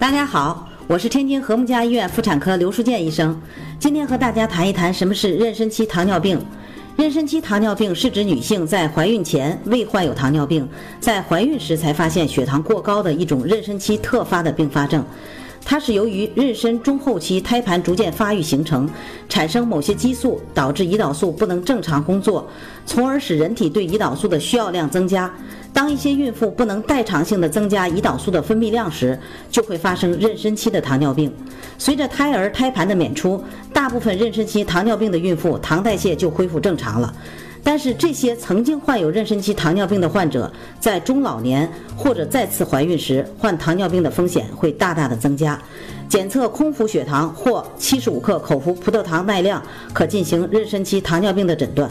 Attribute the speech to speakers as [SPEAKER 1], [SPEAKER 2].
[SPEAKER 1] 大家好，我是天津和睦家医院妇产科刘淑健医生。今天和大家谈一谈什么是妊娠期糖尿病。妊娠期糖尿病是指女性在怀孕前未患有糖尿病，在怀孕时才发现血糖过高的一种妊娠期特发的并发症。它是由于妊娠中后期胎盘逐渐发育形成，产生某些激素，导致胰岛素不能正常工作，从而使人体对胰岛素的需要量增加。当一些孕妇不能代偿性的增加胰岛素的分泌量时，就会发生妊娠期的糖尿病。随着胎儿胎盘的娩出，大部分妊娠期糖尿病的孕妇糖代谢就恢复正常了。但是这些曾经患有妊娠期糖尿病的患者，在中老年或者再次怀孕时，患糖尿病的风险会大大的增加。检测空腹血糖或七十五克口服葡萄糖耐量，可进行妊娠期糖尿病的诊断。